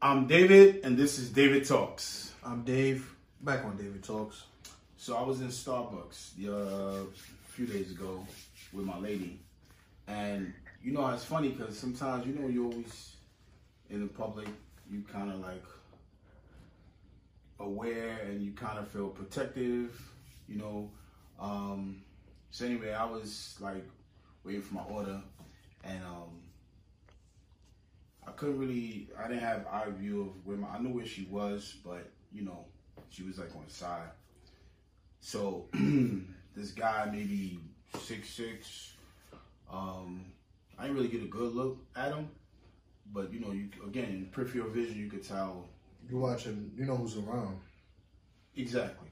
I'm David, and this is David Talks. I'm Dave, back on David Talks. So I was in Starbucks uh, a few days ago with my lady, and you know it's funny because sometimes you know you always in the public you kind of like aware and you kind of feel protective, you know. Um, so anyway, I was like waiting for my order, and um, I couldn't really. I didn't have eye view of where my. I knew where she was, but you know, she was like on the side. So this guy, maybe six six. Um, I didn't really get a good look at him, but you know, you again in peripheral vision, you could tell You're watching? You know who's around? Exactly.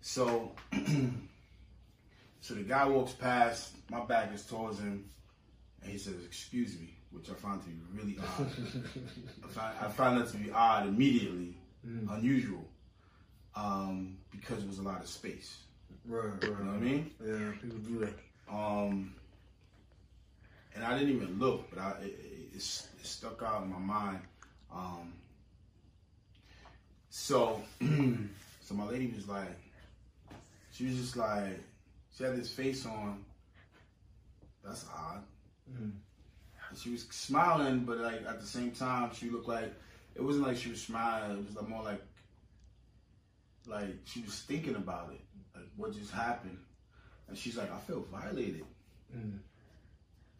So, so the guy walks past. My back is towards him, and he says, "Excuse me," which I find to be really odd. I, find, I find that to be odd immediately, unusual, um, because it was a lot of space. Right, right. You know what I mean? Yeah, people do that. Um, and I didn't even look, but I, it, it, it stuck out in my mind. Um, so, so my lady was like, she was just like, she had this face on. That's odd. Mhm. She was smiling, but like at the same time, she looked like it wasn't like she was smiling. It was like more like, like she was thinking about it, like what just happened. And she's like, I feel violated. Mm.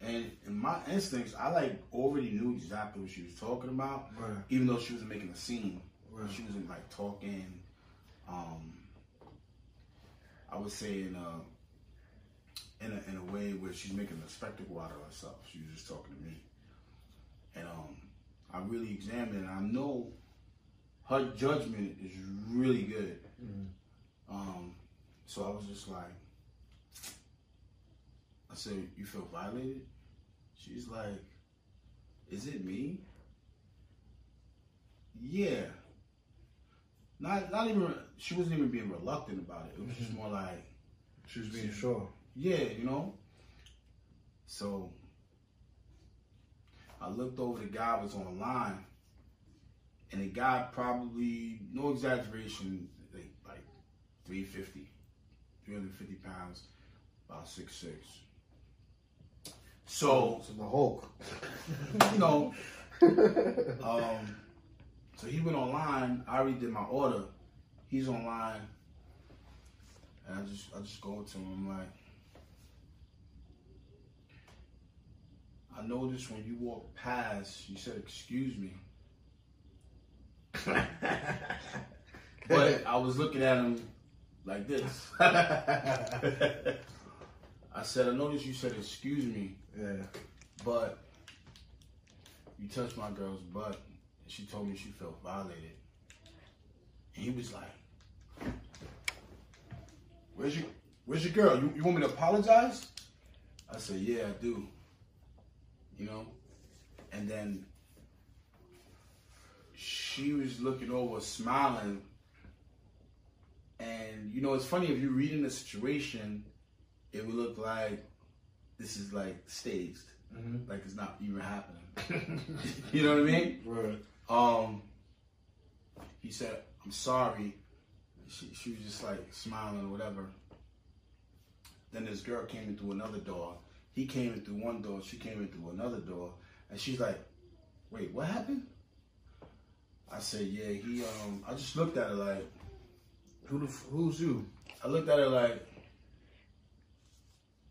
And in my instincts, I like already knew exactly what she was talking about, Right, even though she wasn't making a scene. right. She wasn't like talking. Um, I would say in a in she's making a spectacle out of herself. She was just talking to me, and um, I really examined. And I know her judgment is really good. Mhm. Um, so I was just like, I said, "You feel violated?" She's like, "Is it me?" Yeah. Not not even she wasn't even being reluctant about it. It was just more like, She was being sure. yeah, you know. So I looked over the guy was online, and the guy probably no exaggeration, like, like 350, 350 pounds, about six six. So So the Hulk. you know, um, so he went online. I already did my order. He's online, and I just I just go to him. I'm like, I noticed when you walked past, you said excuse me, but I was looking at him like this. I said, I noticed you said excuse me. yeah. But you touched my girl's butt, and she told me she felt violated. And he was like, "Where's your Where's your girl? You, you want me to apologize?" I said, "Yeah, I do." You know, and then she was looking over, smiling. And you know, it's funny if you read in the situation, it would look like this is like staged Mhm. like it's not even happening. you know what I mean? Right. Um, he said, "I'm sorry." She, she was just like smiling or whatever. Then this girl came in through another door. He came in through one door. She came in through another door, and she's like, "Wait, what happened?" I said, "Yeah, he." Um, I just looked at her like, Who the, who's you? I looked at her like,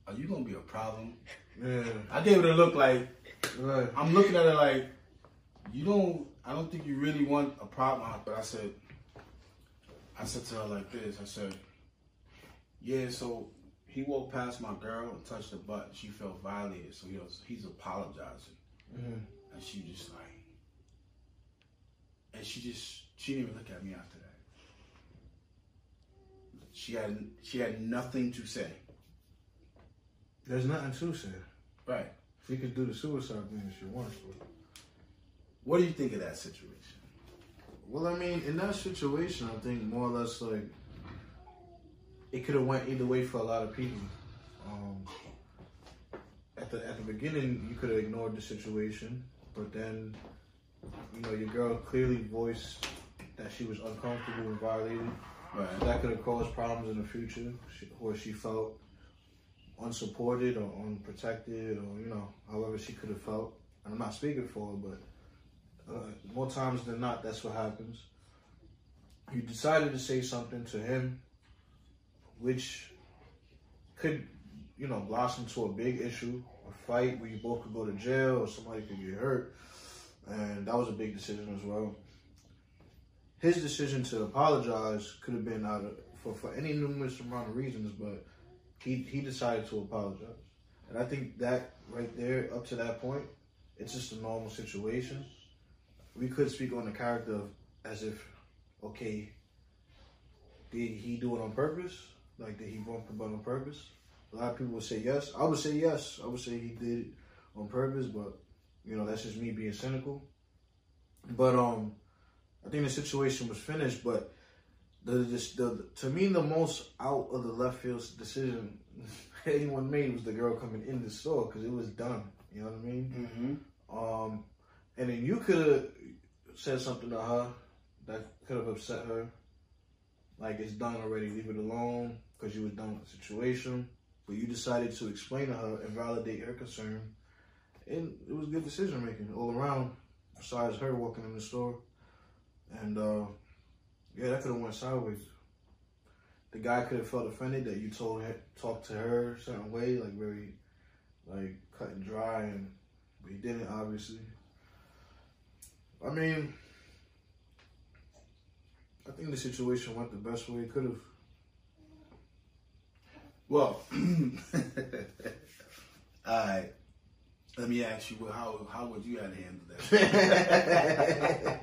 "Are you gonna be a problem?" Yeah. I gave her a look like, Right. I'm looking at her like, you don't, I don't think you really want a problem. But I said, I said to her like this, I said, yeah, so he walked past my girl and touched her butt she felt violated. So he was, he's apologizing. Mhm. And she just like, and she just, she didn't even look at me after that. She had, she had nothing to say. There's nothing to say. Right. She could do the suicide thing if she wants to. What do you think of that situation? Well, I mean, in that situation, I think more or less like it could have went either way for a lot of people. Um, at the at the beginning, you could have ignored the situation, but then you know, your girl clearly voiced that she was uncomfortable and violated. Right. That could have caused problems in the future, she, or she felt unsupported or unprotected, or you know, however she could have felt. And I'm not speaking for her, but uh, more times than not, that's what happens. You decided to say something to him, which could, you know, blossom to a big issue, a fight where you both could go to jail or somebody could get hurt, and that was a big decision as well his decision to apologize could have been out of for, for any numerous amount of reasons, but he he decided to apologize. And I think that right there, up to that point, it's just a normal situation. We could speak on the character of as if, okay, did he do it on purpose? Like did he bump the butt on purpose? A lot of people would say yes. I would say yes. I would say he did it on purpose, but you know, that's just me being cynical. But um I think the situation was finished, but the, the, the to me the most out of the left field decision anyone made was the girl coming in the store because it was done. You know what I mean? Mm-hmm. Um, and then you could have said something to her that could have upset her. Like it's done already, leave it alone because you was done with the situation. But you decided to explain to her and validate her concern, and it was good decision making all around. Besides her walking in the store. And uh, yeah, that could have went sideways. The guy could have felt offended that you told her, talked to her a certain way, like very, like cut and dry, and but he didn't obviously. I mean, I think the situation went the best way it could have. Well, all right. Let me ask you, how how would you have handled that?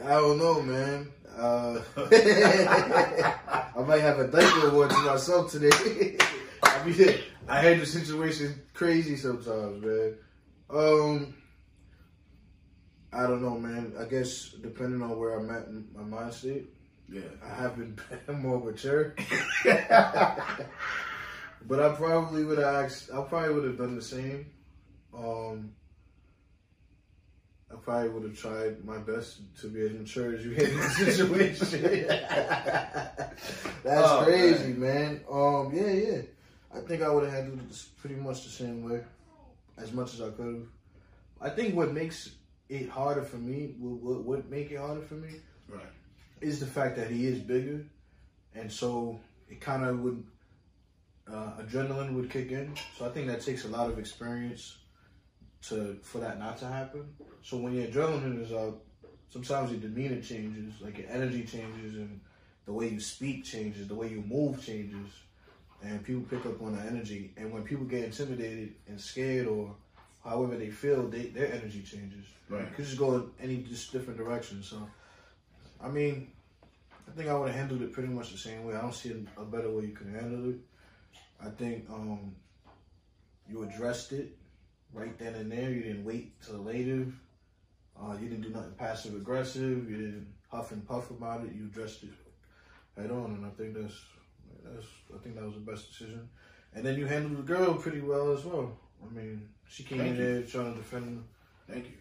I don't know, man. Uh, I might have a diaper award to myself today. I mean, I had the situation crazy sometimes, man. Um, I don't know, man. I guess depending on where I'm at in my mind yeah. I have been more mature. but I probably would have asked. I probably would have done the same. Um, I probably would have tried my best to be as mature as you in the situation. That's Oh, crazy, man. Um, yeah, yeah. I think I would have handled it pretty much the same way, as much as I could have. I think what makes it harder for me, what would make it harder for me, Right. Is the fact that he is bigger, and so it kind of would uh, adrenaline would kick in. So I think that takes a lot of experience to for that not to happen. So when your adrenaline is up, sometimes your demeanor changes, like your energy changes, and the way you speak changes, the way you move changes, and people pick up on the energy. And when people get intimidated and scared or however they feel, they, their energy changes. Right. Could just go in any just different direction. So, I mean, I think I would have handled it pretty much the same way. I don't see a, better way you could handle it. I think um, you addressed it right then and there. You didn't wait till later. Uh, you didn't do nothing passive aggressive. You didn't huff and puff about it. You addressed it head on, and I think that's that's I think that was the best decision. And then you handled the girl pretty well as well. I mean, she came Thank in you. there trying to defend Thank you.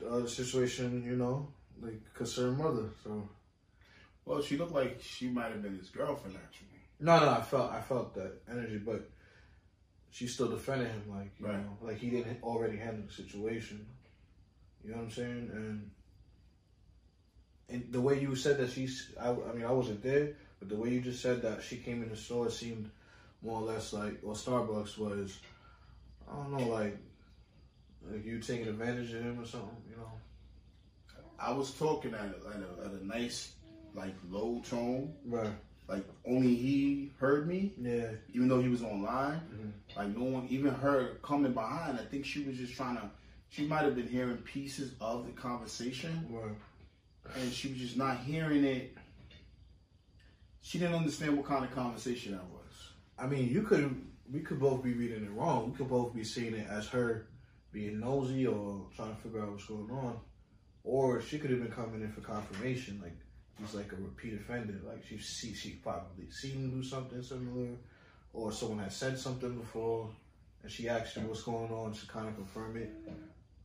the other situation, you know, like concerned mother. So Well, she looked like she might have been his girlfriend actually. no, no, I felt I felt that energy, but she still defended him, like you Right. know, like he didn't already handle the situation. You know what I'm saying? And and the way you said that she's, I, I mean, I wasn't there, but the way you just said that she came in the store seemed more or less like, well, Starbucks was, I don't know, like, like you taking advantage of him or something, you know? I was talking at a, at a, at a nice, like low tone, Right. like only he heard me, Yeah. even though he was online. Mhm. Like no one, even her coming behind. I think she was just trying to. She might have been hearing pieces of the conversation, Right. and she was just not hearing it. She didn't understand what kind of conversation that was. I mean, you could we could both be reading it wrong. We could both be seeing it as her being nosy or trying to figure out what's going on, or she could have been coming in for confirmation, like he's like a repeat offender. Like she see she probably seen him do something similar, or someone had said something before, and she asked you what's going on to kind of confirm it.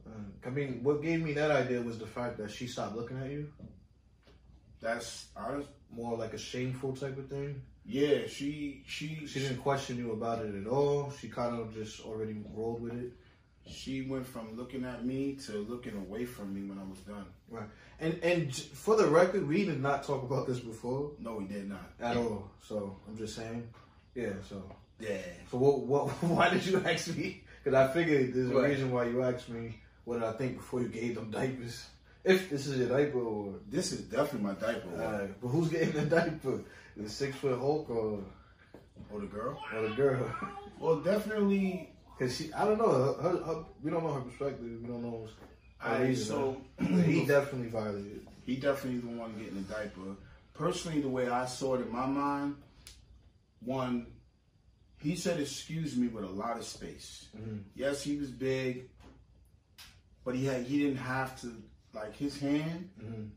Uh, I mean, what gave me that idea was the fact that she stopped looking at you. That's honest. More like a shameful type of thing. Yeah, she she She didn't question you about it at all. She kind of just already rolled with it. She went from looking at me to looking away from me when I was done. Right. And and for the record, we did not talk about this before No, we did not. at all. So I'm just saying. Yeah. So Yeah. so what what why did you ask me? Because I figured there's a reason why you asked me what did I think before you gave them diapers. If this is your diaper or This is definitely my diaper. uh, but who's getting the diaper? The six foot Hulk or or the girl. or the girl? Well, definitely. Cause she, I don't know. Her, her, her, we don't know her perspective. We don't know. her I so he definitely violated. he definitely the one getting the diaper. Personally, the way I saw it in my mind, one, he said excuse me with a lot of space. Mhm. Yes, he was big, but he had he didn't have to like his hand. Mhm.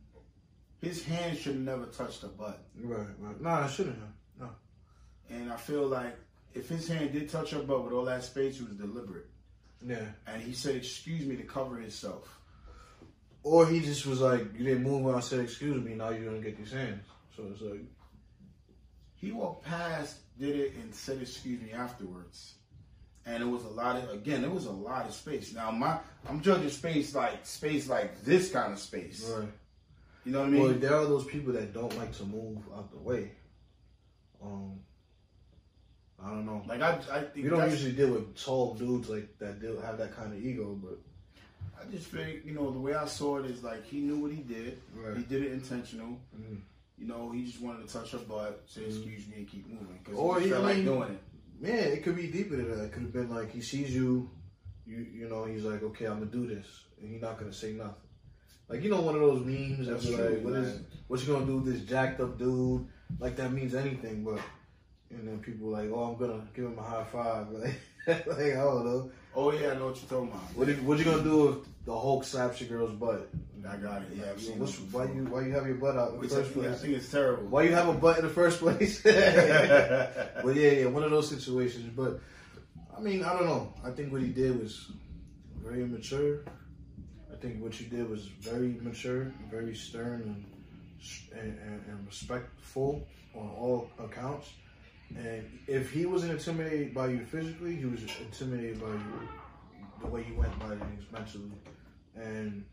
His hand should have never touched the butt. Right, right. No, I shouldn't have. No. And I feel like if his hand did touch her butt with all that space, it was deliberate. Yeah. And he said excuse me to cover himself. Or he just was like, you didn't move when I said excuse me. Now you're gonna get these hands. So it's like, He walked past, did it, and said excuse me afterwards. And it was a lot of again, it was a lot of space. Now my I'm judging space like space like this kind of space. right. You know what I mean? Well, there are those people that don't like to move out the way. Um, I don't know. like I, I think We don't usually deal with tall dudes like that. Deal have that kind of ego, but I just feel you know the way I saw it is like he knew what he did. Right. He did it intentional. Mhm. You know, he just wanted to touch her butt, say excuse me, and keep moving because Or he he- felt like mean- doing it. man, it could be deeper than that. It could have been like he sees you, you you know, he's like, okay, I'm gonna do this, and he's not gonna say nothing. Like you know, one of those memes that's That's like, true, what is man. what you gonna do with this jacked up dude? Like that means anything, but and then people were like, oh, I'm gonna give him a high five. Like, like I don't know. Oh yeah, I know what you're talking about. What you, what you gonna do if the Hulk slaps your girl's butt? I got it. Yeah, I've seen What's, why you why you have your butt out in the Which I first I place? think it's terrible. Why you have a butt in the first place? but yeah, yeah, one of those situations. But I mean, I don't know. I think what he did was very immature. I think what you did was very mature, very stern, and and, and, and respectful on all accounts. And if he wasn't intimidated by you physically, he was intimidated by you the way you went by things mentally, and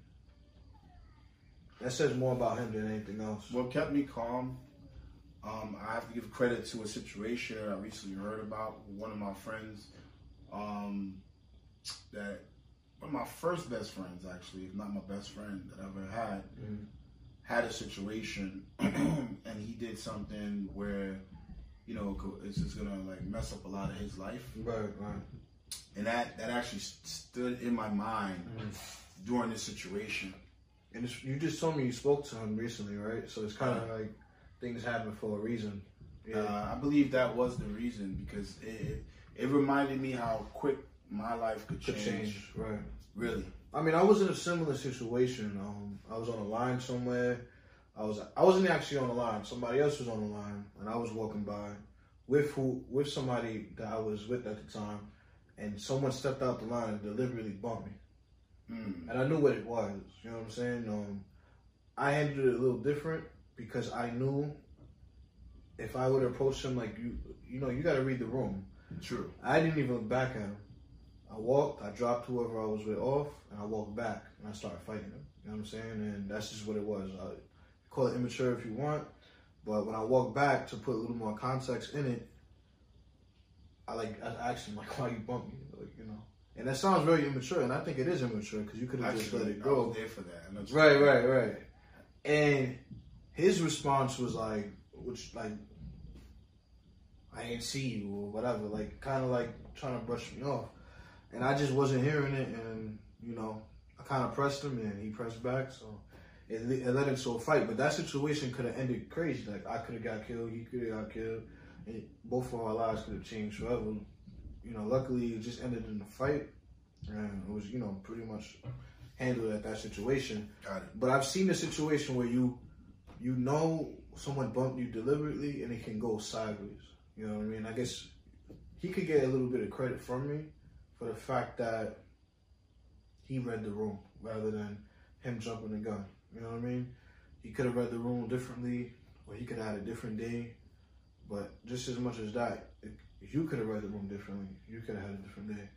that says more about him than anything else. What kept me calm, um, I have to give credit to a situation I recently heard about one of my friends. Um, that one of my first best friends, actually, if not my best friend that I ever had, Mhm. had a situation, and he did something where, you know, it's just gonna like mess up a lot of his life, Right, right. and that that actually stood in my mind Mm-hmm. during this situation. And it's, you just told me you spoke to him recently, right? So it's kind of like things happen for a reason. Yeah. Uh, I believe that was the reason because it, it, it reminded me how quick my life could Could change. change, right? Really. I mean, I was in a similar situation. Um, I was on a line somewhere. I was I wasn't actually on the line. Somebody else was on the line, and I was walking by with who with somebody that I was with at the time, and someone stepped out the line and deliberately bumped me. Mm. and I knew what it was. You know what I'm saying? Um, I handled it a little different because I knew if I would approach him like you, you know, you got to read the room. True. I didn't even look back at him. I walked, I dropped whoever I was with off, and I walked back and I started fighting him. You know what I'm saying? And that's just what it was. I call it immature if you want, but when I walk back to put a little more context in it, I like I asked him like, "Why you bump me?" Like you know. And that sounds very immature, and I think it is immature because you could have just let it I go. was there for that. I Right, right, right. And his response was like, which like, I ain't see you or whatever, like kind of like trying to brush me off, and I just wasn't hearing it, and you know, I kind of pressed him, and he pressed back, so it, le- it led into a fight. But that situation could have ended crazy. Like I could have got killed, he could have got killed, and both of our lives could have changed forever. You know, luckily it just ended in a fight, and it was you know pretty much handled at that situation. Got it. But I've seen a situation where you you know someone bumped you deliberately and it can go sideways. You know what I mean? I guess he could get a little bit of credit from me for the fact that he read the room rather than him jumping the gun. You know what I mean? He could have read the room differently, or he could have had a different day. But just as much as that, you could have read the room differently, you could have had a different day.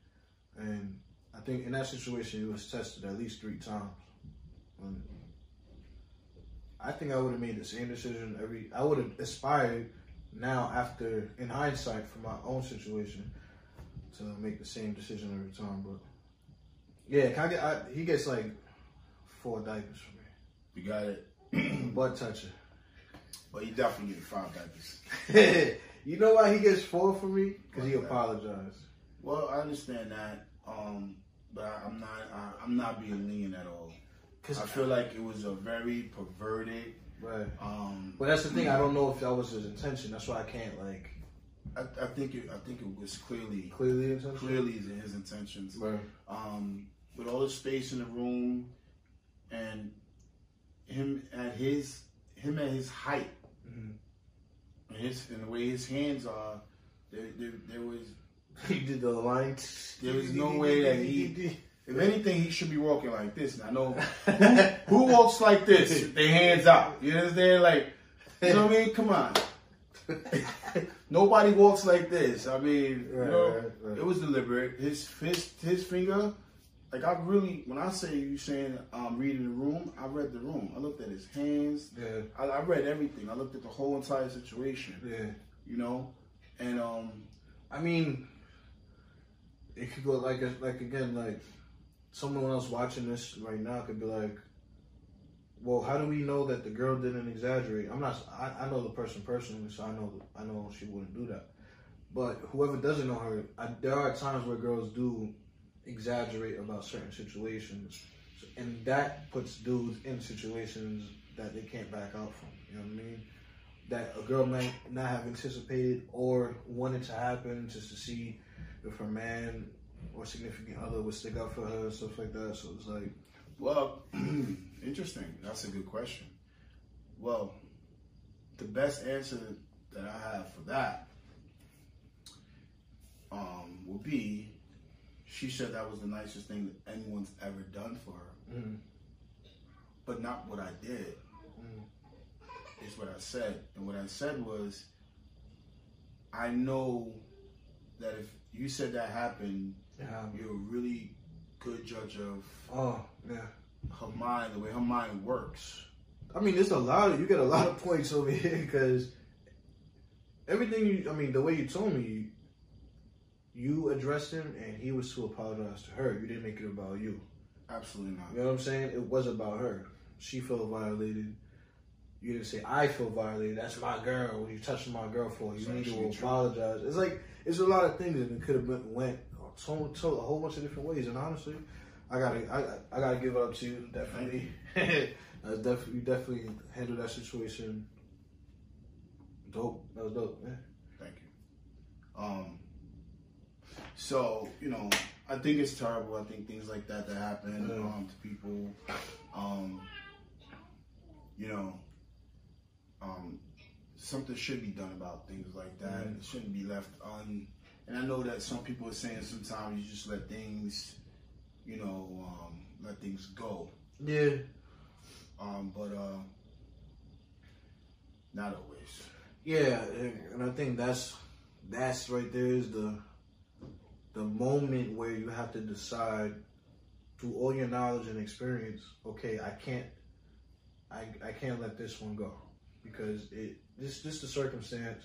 And I think in that situation, he was tested at least three times. And I think I would have made the same decision every. I would have aspired now after, in hindsight, for my own situation, to make the same decision every time. But yeah, I he gets like four diapers me. You got it. Butt toucher. But you definitely get five diapers. you know why he gets four for me? Because he apologized. Well, I understand that, um, but I, I'm not. I, I'm not being lenient at all. Cause I feel like it was a very perverted. right. Um, But that's the thing. I don't know if that was his intention. That's why I can't like I, I think it. I think it was clearly, clearly clearly his intentions. Right. Um, with all the space in the room, and him at his him at his height, Mhm. and his and the way his hands are, there there, there was He did the line. There was no way that he- If anything, he should be walking like this. And I know who, who walks like this, with their hands out. You understand? Like, you know what I mean? Come on. Nobody walks like this. I mean, you know, right, right. it was deliberate. His fist, his finger, like I really, when I say you saying um, reading the room, I read the room. I looked at his hands. Yeah. I, I read everything. I looked at the whole entire situation. Yeah. You know, and um, I mean, it could go like like again like someone else watching this right now could be like, well, how do we know that the girl didn't exaggerate? I'm not. I, I know the person personally, so I know I know she wouldn't do that. But whoever doesn't know her, I, there are times where girls do exaggerate about certain situations, and that puts dudes in situations that they can't back out from. You know what I mean? That a girl might not have anticipated or wanted to happen just to see if her man or significant other would stick up for her and stuff like that. So it's like, Well, interesting. That's a good question. Well, the best answer that I have for that um, would be she said that was the nicest thing that anyone's ever done for her, mm, but not what I did. mm, Is what I said. And what I said was, I know that if you said that happened, yeah. you're a really good judge of Oh, yeah. her mind, the way her mind works. I mean, there's a lot of you get a lot of points over here because everything you. I mean, the way you told me, you addressed him and he was to apologize to her. You didn't make it about you. Absolutely not. You know what I'm saying? It was about her. She felt violated. You didn't say I feel violated. That's my girl. What are you touching my girl for? You need to true. apologize. It's like it's a lot of things that it could have been went so, so a whole bunch of different ways. And honestly, I gotta I, I gotta give it up to you. Definitely, that's definitely you definitely handled that situation. Dope. That was dope, man. Thank you. Um, so you know, I think it's terrible. I think things like that that happen Yeah. um, to people, um, you know, um, something should be done about things like that. Mhm. It shouldn't be left un. And I know that some people are saying sometimes you just let things, you know, um, let things go. Yeah. Um, but uh, not always. Yeah, and and I think that's that's right there is the the moment where you have to decide through all your knowledge and experience, okay, I can't I I can't let this one go. Because it this just the circumstance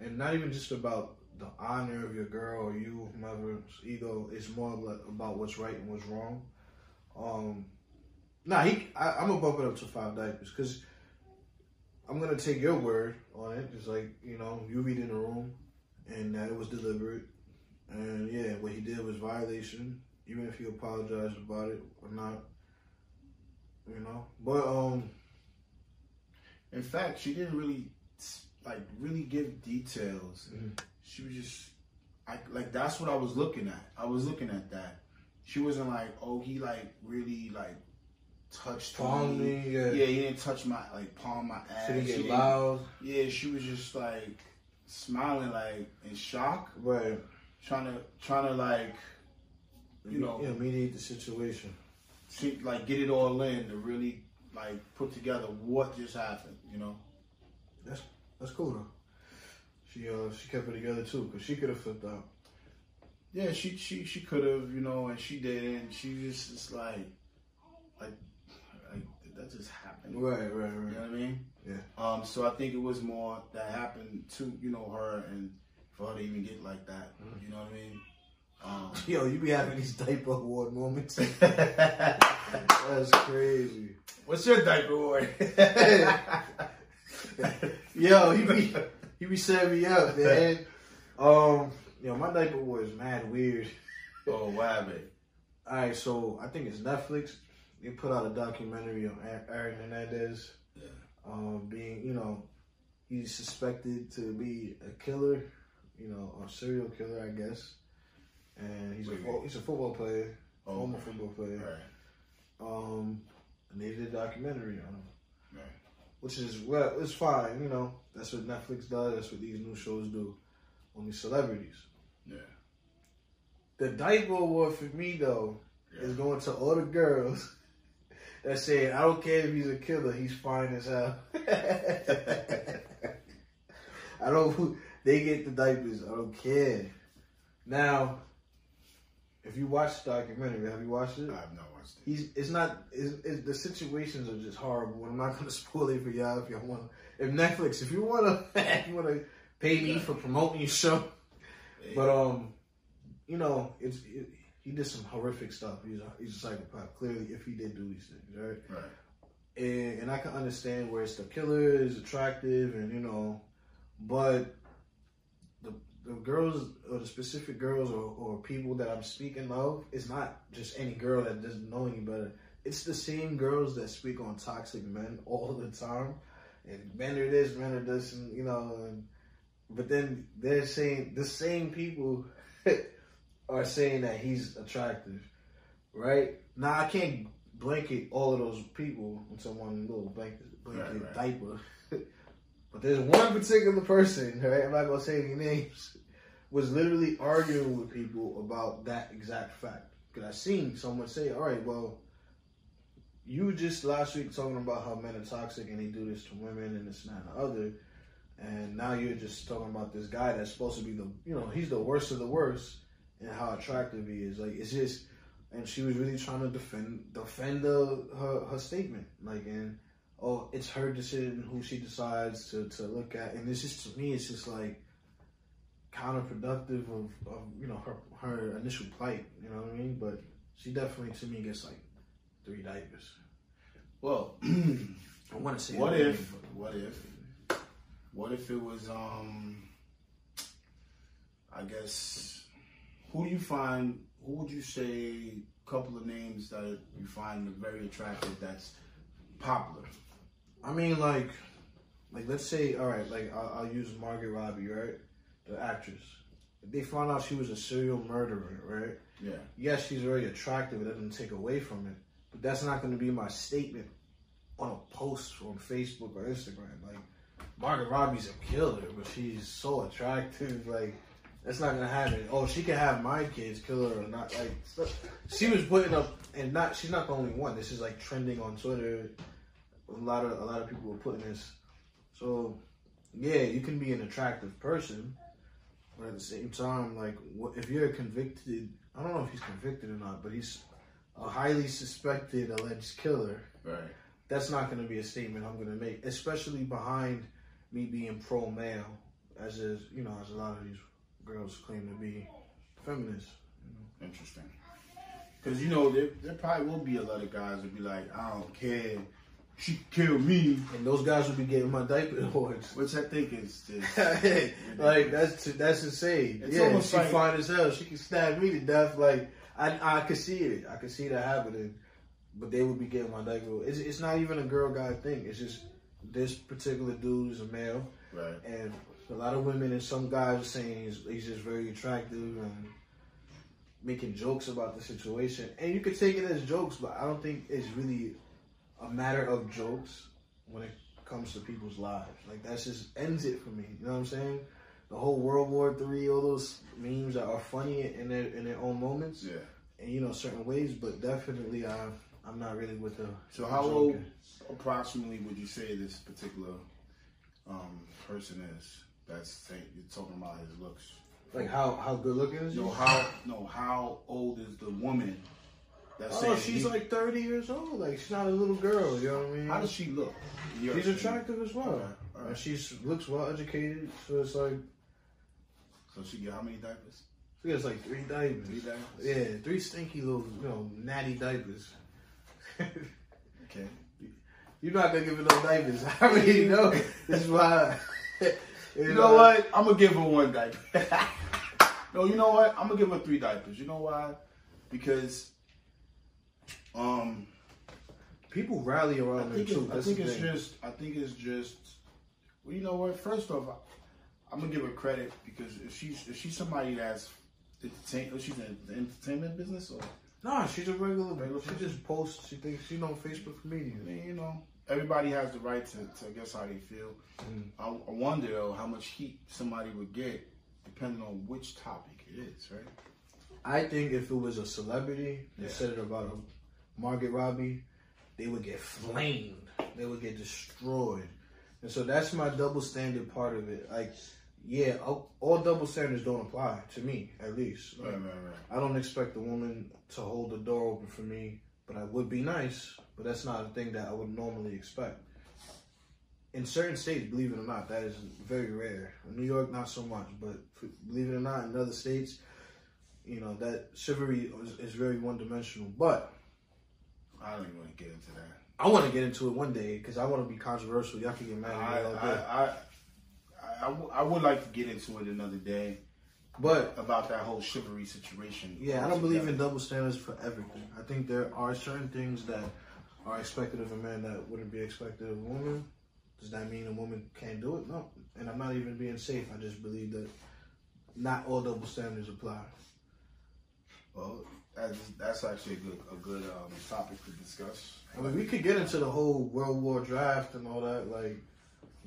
and not even just about the honor of your girl or you, whomever's ego, it's more about- what's right and what's wrong. Um Nah, he. I, I'm gonna bump it up to five diapers because I'm gonna take your word on it. Just like you know, you read in the room, and that it was deliberate, and yeah, what he did was violation. Even if he apologized about it or not, you know. But um, In fact, she didn't really like really give details. Mhm. She was just I like that's what I was looking at. I was looking at that. She wasn't like, oh, he like really like touched palm me. me, yeah. Yeah, he didn't touch my like palm my ass. She didn't She get didn't- loud, Yeah, she was just like smiling like in shock, right? Trying to trying to like you know, yeah, mediate the situation. she, like get it all in to really like put together what just happened. You know. That's that's cool though. She uh she kept it together too, cause she could have flipped out. Yeah, she she she could have, you know, and she didn't. She just like, like, like that just happened. Right, right, right. You know what I mean? Yeah. Um. So I think it was more that happened to you know her and for her to even get like that. Mm-hmm. You know what I mean? Um. Yo, you be having these diaper award moments. That's crazy. What's your diaper award? Yo, he be he be setting me up, man. Um, yo, my diaper was mad weird. oh, what happened? All right, so I think it's Netflix. They put out a documentary on Aaron Hernandez, Yeah. um, being you know he's suspected to be a killer, you know, a serial killer, I guess. And he's a fo- he's a football player, Oh, former football player. right. Um, and they did a documentary on him, Right. which is well, it's fine. You know, that's what Netflix does. That's what these new shows do on these celebrities. Yeah. The diaper award for me though Yeah. is going to all the girls that say, "I don't care if he's a killer, he's fine as hell." I don't. They get the diapers. I don't care. Now, if you watch the documentary, have you watched it? I have not watched it. He's. It's not. It's, it's, the situations are just horrible. I'm not going to spoil it for y'all if y'all want. If Netflix, if you want to, if you want to pay me for promoting your show, but um, you know, it's it, he did some horrific stuff. He's a, he's a psychopath. Clearly, if he did do these things, right? Right. And and I can understand where it's the killer is attractive, and you know, but the girls or the specific girls or, or people that I'm speaking of, it's not just any girl that doesn't know any better. It's the same girls that speak on toxic men all the time, and men are this, men are this, and you know, and but then they're saying the same people are saying that he's attractive, right? Now I can't blanket all of those people into one little blanket, blanket Right, diaper, but there's one particular person, right? I'm not gonna say any names, was literally arguing with people about that exact fact. Because I seen someone say, "All right, well." You just last week talking about how men are toxic and they do this to women and this and that and the other and now you're just talking about this guy that's supposed to be the you know he's the worst of the worst and how attractive he is like it's just and she was really trying to defend defend the, her her statement like and oh it's her decision who she decides to, to look at and this is to me it's just like counterproductive of, of you know her her initial plight you know what I mean but she definitely to me gets like three diapers Well, I want to say what her name, if? but- What if? What if it was? Um. I guess. Who do you find? Who would you say? Couple of names that you find very attractive. That's popular. I mean, like, like let's say, all right, like I'll, I'll use Margaret Robbie, right, the actress. If they found out she was a serial murderer, right? Yeah. Yes, she's very attractive. It doesn't take away from it, but that's not going to be my statement on a post on Facebook or Instagram. Like, Margaret Robbie's a killer, but she's so attractive. Like, that's not gonna happen. Oh, she can have my kids kill her or not. Like, she was putting up, and not she's not the only one. This is like trending on Twitter. A lot of a lot of people were putting this. So, yeah, you can be an attractive person, but at the same time, like, what, if you're a convicted, I don't know if he's convicted or not, but he's a highly suspected alleged killer. Right. That's not going to be a statement I'm going to make, especially behind me being pro male, as is you know, as a lot of these girls claim to be feminists. Interesting. Because you know there, there probably will be a lot of guys that be like, I don't care. She killed me, And those guys will be getting my diaper awards. which I think is just like that's that's insane. It's yeah, she like- fine as hell. She can stab me to death. Like I, I could see it. I could see that happening. But they would be getting my diaper. It's, it's not even a girl guy thing. It's just this particular dude is a male, right. and a lot of women and some guys are saying he's, he's just very attractive and making jokes about the situation. And you could take it as jokes, but I don't think it's really a matter of jokes when it comes to people's lives. Like that just ends it for me. You know what I'm saying? The whole World War Three, all those memes that are funny in their in their own moments. Yeah. And you know certain ways, but definitely I I'm not really with the. So how old approximately would you say this particular um, person is? That's saying, you're talking about his looks. Like how how good looking is? No, how no, how old is the woman? That's Oh, she's he- like 30 years old. Like she's not a little girl. You know what I mean? How does she look? in your She's attractive as well. Okay, all And right. she's looks well educated. So it's like So she get how many diapers? she has like three diapers. Three diapers. Yeah, three stinky little you know natty diapers. Okay. You're not gonna give her no diapers. I already know. This is why. You know what? I'm gonna give her one diaper. no, you know what? I'm gonna give her three diapers. You know why? Because um People rally around her think, too. I think it's thing. just. I think it's just. Well, you know what? First off, I, I'm gonna give her credit because if she's if she's somebody that's entertain, she's in the entertainment business, or Nah, she's a regular. Regular she person? just posts. She thinks she on Facebook I mean, you know, everybody has the right to, to guess how they feel. Mm. I, I wonder though how much heat somebody would get depending on which topic it is, right? I think if it was a celebrity that Yeah. said it about a Margaret Robbie, they would get flamed. They would get destroyed. And so that's my double standard part of it. Like, yeah, all, all double standards don't apply to me, at least. Like, Right, right, right. I don't expect a woman to hold the door open for me, but I would be nice. But that's not a thing that I would normally expect. In certain states, believe it or not, that is very rare. In New York, not so much, but believe it or not, in other states, you know that chivalry is, is very one dimensional. But I don't even want to get into that. I want to get into it one day because I want to be controversial. Y'all can get mad at me all I, day. I, I, I w- I would like to get into it another day But about that whole chivalry situation. Yeah, I don't believe in double standards for everything. I think there are certain things that are expected of a man that wouldn't be expected of a woman. Does that mean a woman can't do it? No. And I'm not even being safe. I just believe that not all double standards apply. Well, that's, that's actually a good a good um, topic to discuss. I mean, we could get into the whole World War draft and all that, like,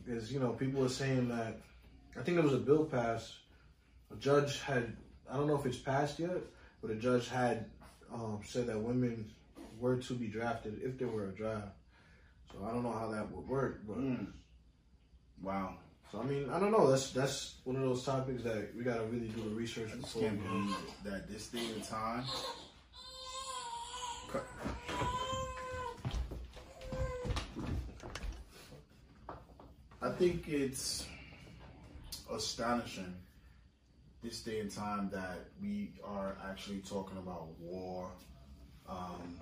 because you know people are saying that. I think there was a bill passed. A judge had, I don't know if it's passed yet, but a judge had um, said that women were to be drafted if there were a draft. So I don't know how that would work, but Mm. Wow, so I mean I don't know. That's that's one of those topics that we gotta really do the research I just before. can't believe that this day and time. I think it's astonishing this day and time that we are actually talking about war. Um,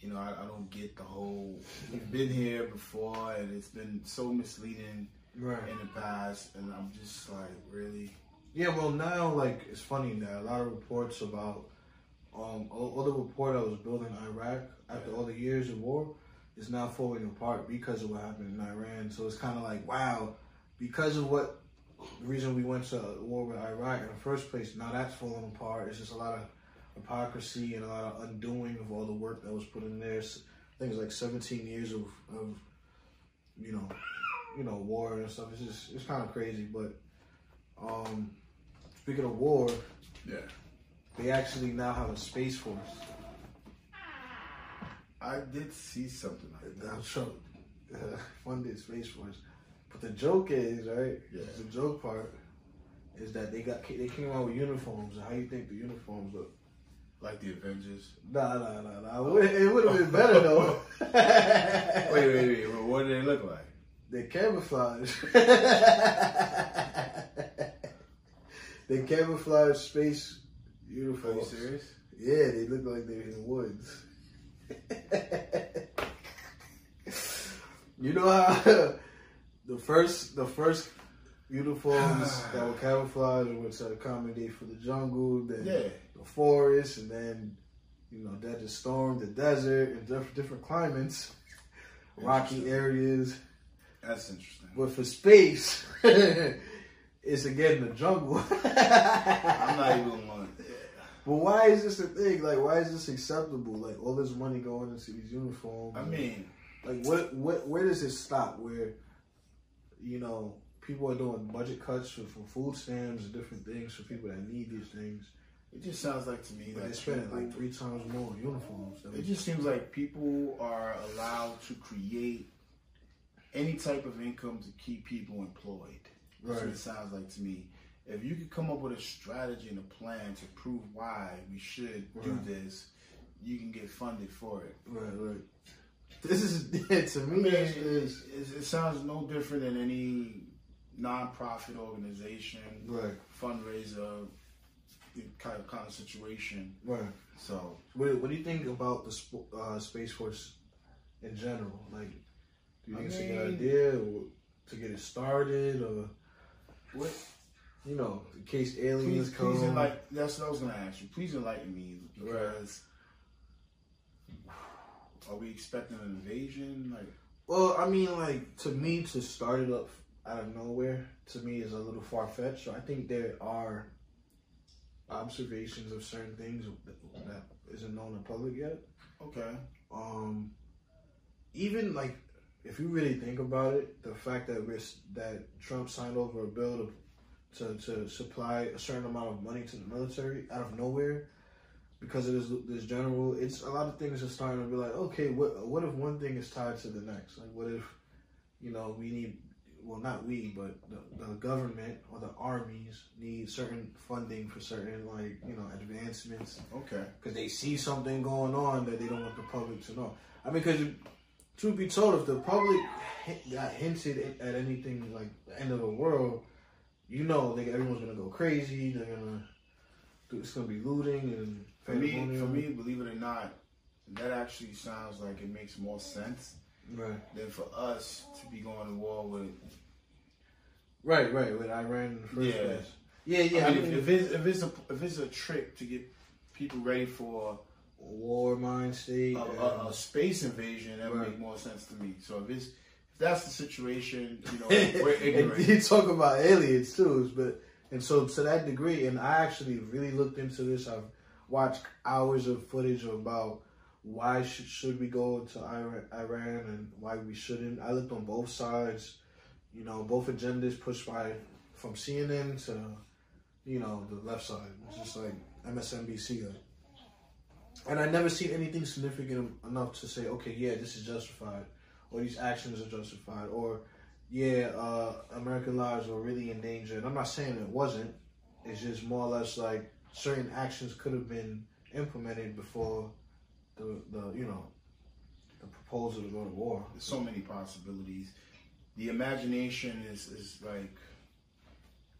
you know, I, I don't get the whole. We've been here before, and it's been so misleading Right. in the past, and I'm just like, really? Yeah, well now like it's funny now. A lot of reports about um all, all the report I was building in Iraq after all the years of war is now falling apart because of what happened in Iran. So it's kind of like wow, because of what the reason we went to war with Iraq in the first place. Now that's falling apart. It's just a lot of hypocrisy and a lot of undoing of all the work that was put in there. Things like 17 years of, of you know, you know, war and stuff. It's just it's kind of crazy, but. Um, speaking of war, Yeah. they actually now have a space force. I did see something like that. I'm sure uh, funded space force. But the joke is right. Yeah. The joke part is that they got they came out with uniforms. And How you think the uniforms look? Like the Avengers. Nah, nah, nah, nah. It would- have been better though. Wait, wait, wait. What do they look like? They camouflage. they camouflage space Are you uniforms. serious? Yeah, they look like they're in the woods. you know how the first the first uniforms that were camouflage were to accommodate for the jungle, then Yeah. The forest, and then you know that Desert Storm, the desert, and different different climates, rocky areas. That's interesting. But for space, it's again the jungle. I'm not even one. But why is this a thing? Like, why is this acceptable? Like, all this money going into these uniforms. I mean, like, what, what, where does it stop? Where, you know, people are doing budget cuts for, for food stamps and different things for people that need these things, It just sounds like to me But that spending people- like three times more uniforms. It just seems like people are allowed to create any type of income to keep people employed. That's what it sounds like to me. If you could come up with a strategy and a plan to prove why we should do this, you can get funded for it. Right, right. This is yeah, to I me. mean, it's, it, it, it sounds no different than any non-profit organization, right, fundraiser kind of kind of situation. right. So What, what do you think about the sp- uh, space force in general? Like, do you I think it's a good idea to get it started, or what? you know, in case aliens Please, come? please enlighten. That's what I was gonna ask you. Please enlighten me because are we expecting an invasion? Like, Well, I mean, like to me, to start it up out of nowhere, to me is a little far fetched. So I think there are observations of certain things that, isn't known in public yet. okay, Um, even like if you really think about it, the fact that we're that Trump signed over a bill to, to to supply a certain amount of money to the military out of nowhere because of this this general, it's a lot of things are starting to be like, okay, what what if one thing is tied to the next? Like, what if you know we need well not we but the, the government or the armies need certain funding for certain like you know advancements okay. because they see something going on that they don't want the public to know. I mean, because truth be told, if the public got hinted at anything like the end of the world, you know, they, everyone's gonna go crazy. They're gonna, it's gonna be looting and For me, for me, believe it or not, that actually sounds like it makes more sense right, than for us to be going to war with. right, right. With Iran in the first Yeah. place. Yeah, yeah. I mean, if, if it's if it's a if it's a trick to get people ready for a war mind state. a, a, a space invasion, that would Right. make more sense to me. So if it's if that's the situation, you know, we're ignorant. you talk about aliens too, but and so to that degree, and I actually really looked into this. I've watched hours of footage about why should, should we go to Iran, and why we shouldn't. I looked on both sides, you know, both agendas pushed by from CNN to you know the left side. It's just like MSNBC. Like. And I never seen anything significant enough to say, okay, yeah, this is justified, or these actions are justified, or yeah, uh, American lives were really in danger. And I'm not saying it wasn't. It's just more or less like certain actions could have been implemented before the the you know the proposal to go to war. There's so many possibilities. The imagination is is like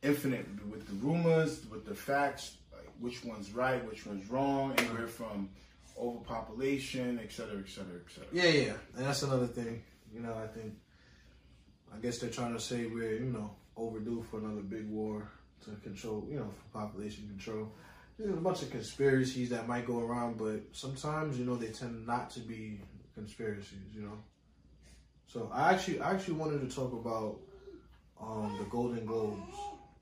infinite with the rumors, with the facts, like which one's right, which one's wrong, anywhere from overpopulation, et cetera, et cetera, et cetera. Yeah, yeah, and that's another thing. You know, I think I guess they're trying to say we're you know overdue for another big war to control you know for population control. There's a bunch of conspiracies that might go around, but sometimes you know they tend not to be conspiracies. You know, so I actually I actually wanted to talk about um, the Golden Globes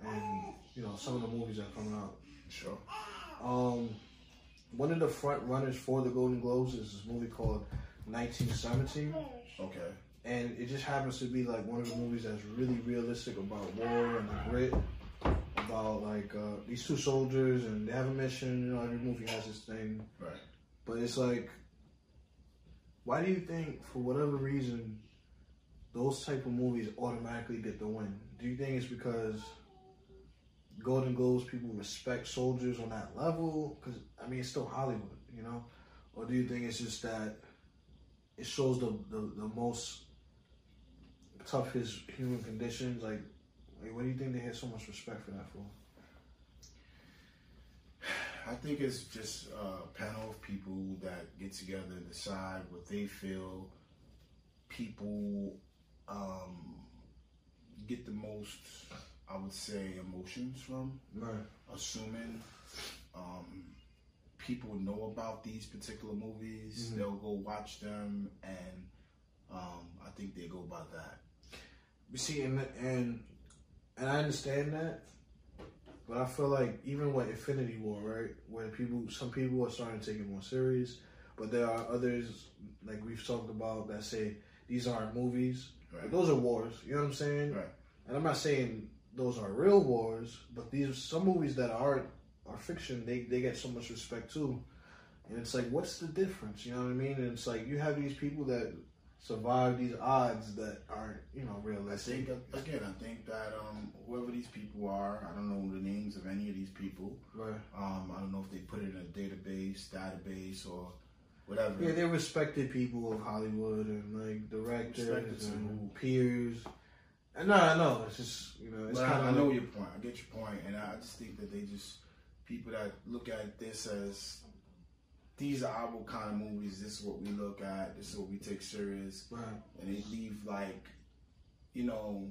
and you know some of the movies that are coming out. Sure. Um, one of the front runners for the Golden Globes is this movie called 1917 Okay. and it just happens to be like one of the movies that's really realistic about war and the grit about like uh, these two soldiers and they have a mission you know every movie has this thing Right. but it's like why do you think for whatever reason those type of movies automatically get the win do you think it's because golden globes people respect soldiers on that level because i mean it's still hollywood you know or do you think it's just that it shows the, the, the most toughest human conditions. Like, like, what do you think they had so much respect for that for? I think it's just a panel of people that get together and decide what they feel people um, get the most, I would say, emotions from. Right. Assuming um, people know about these particular movies, Mhm. they'll go watch them, and um, I think they go by that. You see, and and and I understand that, but I feel like even with Infinity War, right, where people, some people are starting to take it more serious, but there are others, like we've talked about, that say these aren't movies. Right. those are wars. You know what I'm saying? Right. And I'm not saying those are real wars, but these some movies that aren't our fiction, they they get so much respect too. And it's like, what's the difference? You know what I mean? And it's like you have these people that survive these odds that aren't, you know, I realistic. think again, I think that um, whoever these people are, I don't know the names of any of these people. Right. Um, I don't know if they put it in a database, database, or whatever. Yeah, they're respected people of Hollywood and like directors and peers. And no, I know it's just you know it's kind of I know your point. I get your point, and I just think that they just people that look at this as these are our kind of movies. This is what we look at. This is what we take serious, right. and they leave like, you know,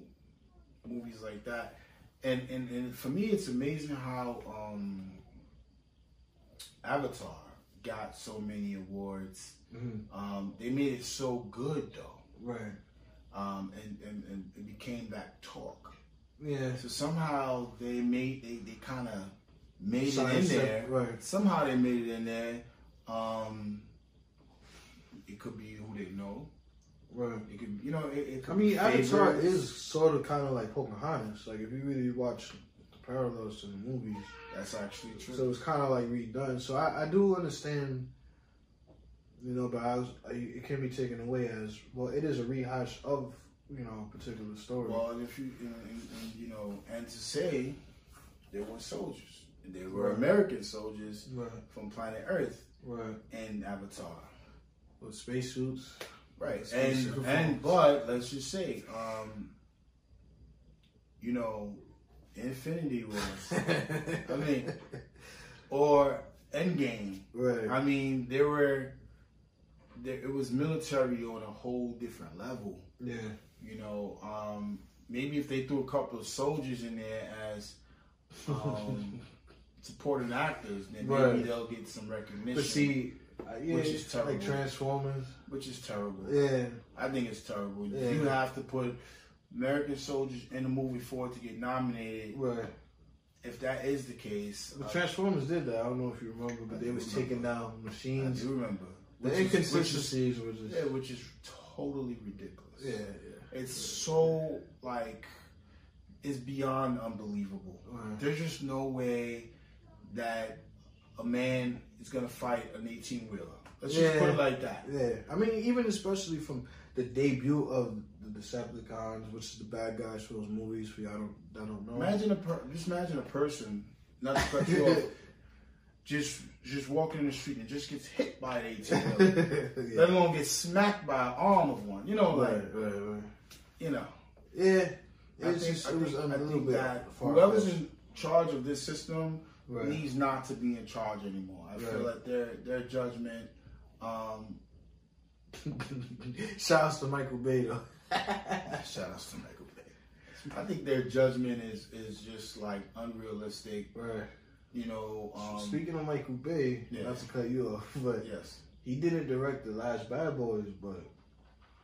movies like that. And and, and for me, it's amazing how um, Avatar got so many awards. Mhm. Um, they made it so good though, Right. um, and, and and it became that talk. Yeah. So somehow they made they, they kind of made it in there. Right. Somehow they made it in there. Um, it could be who they know. Right. It could, you know, it, it I mean, Avatar is sort of kind of like Pocahontas. Like if you really watch the parallels to the movies, That's actually true. so it's kind of like redone. So I, I do understand, you know, but I was, I, it can be taken away as well. It is a rehash of you know a particular story. well, and if you, and, and, and, you know, and to say they were soldiers, they were Right. American soldiers right. from planet Earth Right. in Avatar. With spacesuits. Right. It's And and but let's just say, um, you know, Infinity Wars. I mean, or Endgame. right. I mean, there were there, it was military on a whole different level. yeah. You know, um, maybe if they threw a couple of soldiers in there as um, supporting actors, then maybe they'll get some recognition. But see, uh, yeah, Which is terrible. like. Transformers. which is terrible. Yeah. I think it's terrible. Yeah. You have to put American soldiers in a movie for it to get nominated. Right. If that is the case, The uh, Transformers did that. I don't know if you remember, but I they was remember. taking down machines. I do remember. The Which is- which is- inconsistencies were just Yeah, which is totally ridiculous. yeah, yeah. It's so like it's beyond unbelievable. Right. There's just no way that a man is gonna fight an 18 wheeler. Let's just put it like that. Yeah, I mean, even especially from the debut of the Decepticons, which is the bad guys for those movies. For y'all don't, that don't know. Imagine a per- just imagine a person not to cut you off, just just walking in the street and just gets hit by an 18 wheeler. yeah. Let alone get smacked by an arm of one. You know, like Right, right, right. you know. Yeah, I think, just, I it was think, a I little bit that whoever's in charge of this system Right. needs not to be in charge anymore. I feel like their their judgment. Um, Shout outs to Michael Bay though. shout outs to Michael Bay. I think their judgment is is just like unrealistic. right. You know. Um, Speaking of Michael Bay, yeah. not to cut you off, but yes. he didn't direct the last Bad Boys, but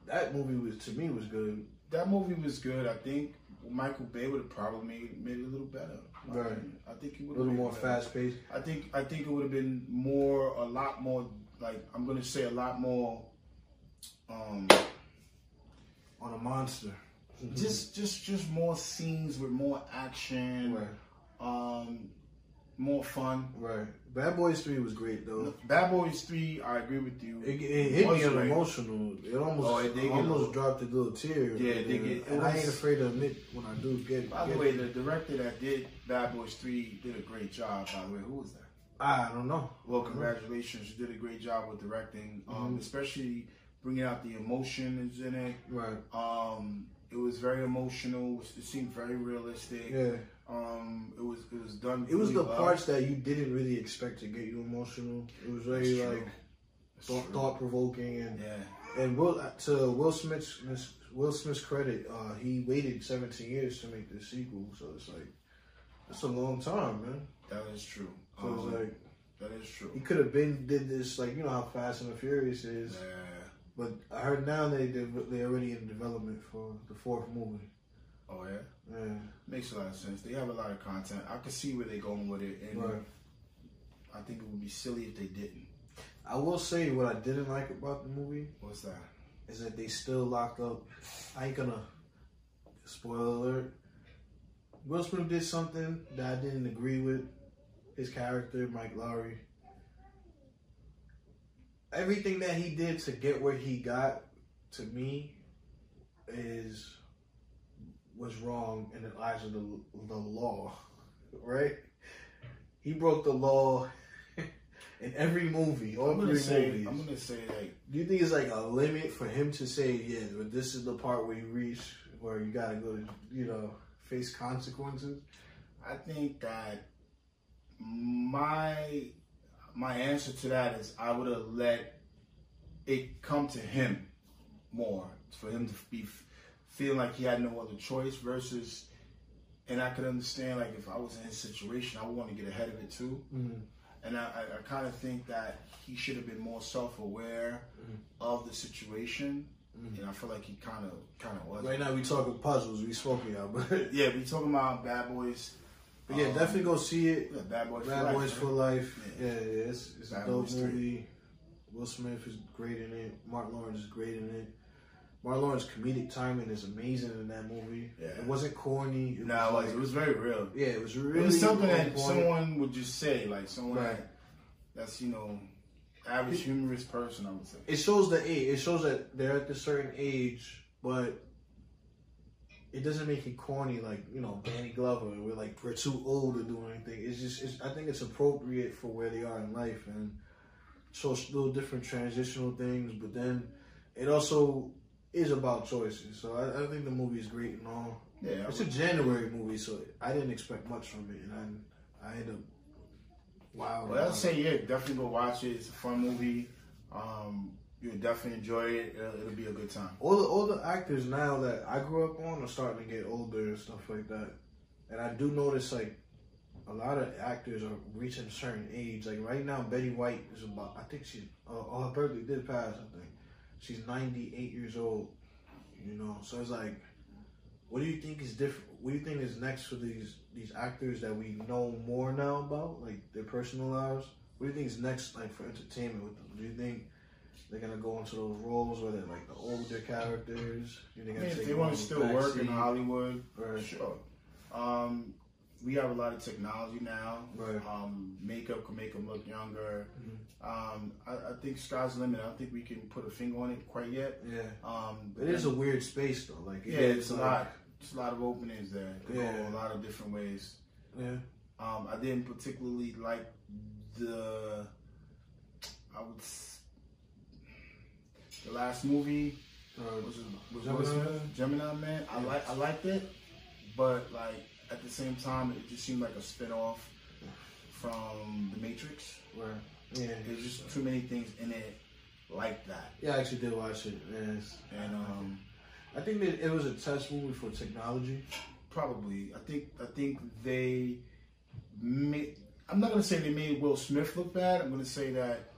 that movie was to me was good. That movie was good. I think Michael Bay would have probably made, made it a little better. Right. I think A would little more fast paced. I think I think it would have been more, a lot more, like I'm gonna say a lot more, um, on a monster. just just just more scenes with more action, right, um, more fun. right. Bad Boys Three was great though. Bad Boys Three, I agree with you. It, it hit me on emotional. It almost, Oh, it get almost dropped a little tear. Yeah, did get- and I ain't afraid to admit when I do get. By the way, it. the director that did Bad Boys Three did a great job. By the way, who was that? I don't know. Well, congratulations, you did a great job with directing, um, Mhm. especially bringing out the emotions in it. Right. Um, it was very emotional. It seemed very realistic. Yeah. Um, it was it was done. It was really the well. parts that you didn't really expect to get you emotional. It was very That's like thought, provoking and Yeah, and Will to Will Smith's Will Smith's credit, uh, he waited 17 years to make this sequel. So it's like that's a long time, man. that is true. So Um, it's like that is true. he could have been did this like you know how Fast and the Furious is. Yeah. But I heard now they they they're already in development for the fourth movie. Oh yeah. Yeah. Makes a lot of sense. They have a lot of content. I can see where they're going with it, and Right. I think it would be silly if they didn't. I will say what I didn't like about the movie What's that? is that they still locked up. I ain't gonna spoiler alert. Will Smith did something that I didn't agree with, his character, Mike Lowrey. Everything that he did to get where he got, to me, is was wrong in the eyes of the the law, right? He broke the law in every movie, all I'm gonna three say, movies. I'm gonna say like Do you think it's like a limit for him to say, yeah, but this is the part where you reach where you gotta go to, you know, face consequences? I think that my my answer to that is I would have let it come to him more for him to be feeling like he had no other choice versus and I could understand like if I was in his situation I would want to get ahead of it too Mm. and I, I, I kind of think that he should have been more self-aware Mhm. of the situation Mhm. and I feel like he kind of kind of was Right now we talking puzzles, we smoking out, but yeah we talking about Bad Boys but yeah, Um, definitely go see it. yeah, Bad Boys Bad for Life, Boys man. for Life. Yeah. Yeah, yeah, it's, it's a dope three. movie. Will Smith is great in it. Mark Lawrence is great in it. Lawrence's comedic timing is amazing in that movie. Yeah. It wasn't corny. It No, it was, like- It was very real. yeah, it was really it was something that point. someone would just say, like someone Right. that, that's you know, average humorous person. I would say. it shows the age. It shows that they're at a certain age, but it doesn't make it corny like you know Danny Glover. We're like we're too old to do anything. It's just it's, I think it's appropriate for where they are in life and shows little different transitional things. But then it also is about choices. So I, I think the movie is great and all. Yeah, It's a January movie, so I didn't expect much from it, and I I ended up wow. Well, I'd say yeah, definitely go watch it. It's a fun movie. Um, you'll definitely enjoy it. It'll, it'll be a good time. all the all the actors now that I grew up on are starting to get older and stuff like that. And I do notice like a lot of actors are reaching a certain age. Like right now, Betty White is about I think she's uh, oh her birthday did pass. I think she's ninety eight years old. You know, so it's like, what do you think is different? What do you think is next for these these actors that we know more now about, like their personal lives? What do you think is next, like for entertainment with them? Do you think they're gonna go into those roles where they're like the older characters? You think I mean, if they want to still work in? Hollywood, Right. sure. Um, we have a lot of technology now. Right. Um, makeup can make them look younger. Mhm. Um, I, I think sky's the limit. I don't think we can put a finger on it quite yet. Yeah, Um, it is a weird space though. Like it yeah, it's a like- lot. It's a lot of openings there. Yeah. go a lot of different ways. Yeah, Um, I didn't particularly like the. I would. The last movie uh, was it was Gemini Will Smith? Man? Gemini Man. I like I liked it, but like at the same time, it just seemed like a spin off from The Matrix. where Yeah, There's just too many things in it like that, yeah. I actually did watch it. Yes, and um, I think that it was a test movie for technology. probably I think I think they made. I'm not gonna say they made Will Smith look bad. I'm gonna say that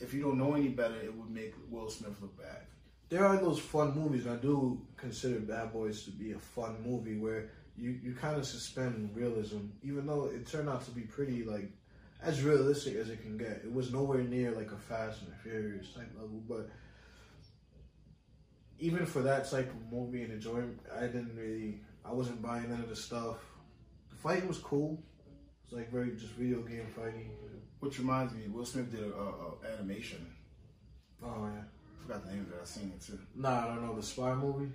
if you don't know any better, it would make Will Smith look bad. There are those fun movies. and I do consider Bad Boys to be a fun movie where you, you kind of suspend realism, even though it turned out to be pretty like as realistic as it can get. It was nowhere near like a Fast and Furious type level, but even for that type of movie and enjoyment, I didn't really. I wasn't buying none of the stuff. The fighting was cool. It's like very just video game fighting. Which reminds me, Will Smith did a, a, animation. Oh yeah. I forgot the name of it. I seen it too. Nah, I don't know the spy movie.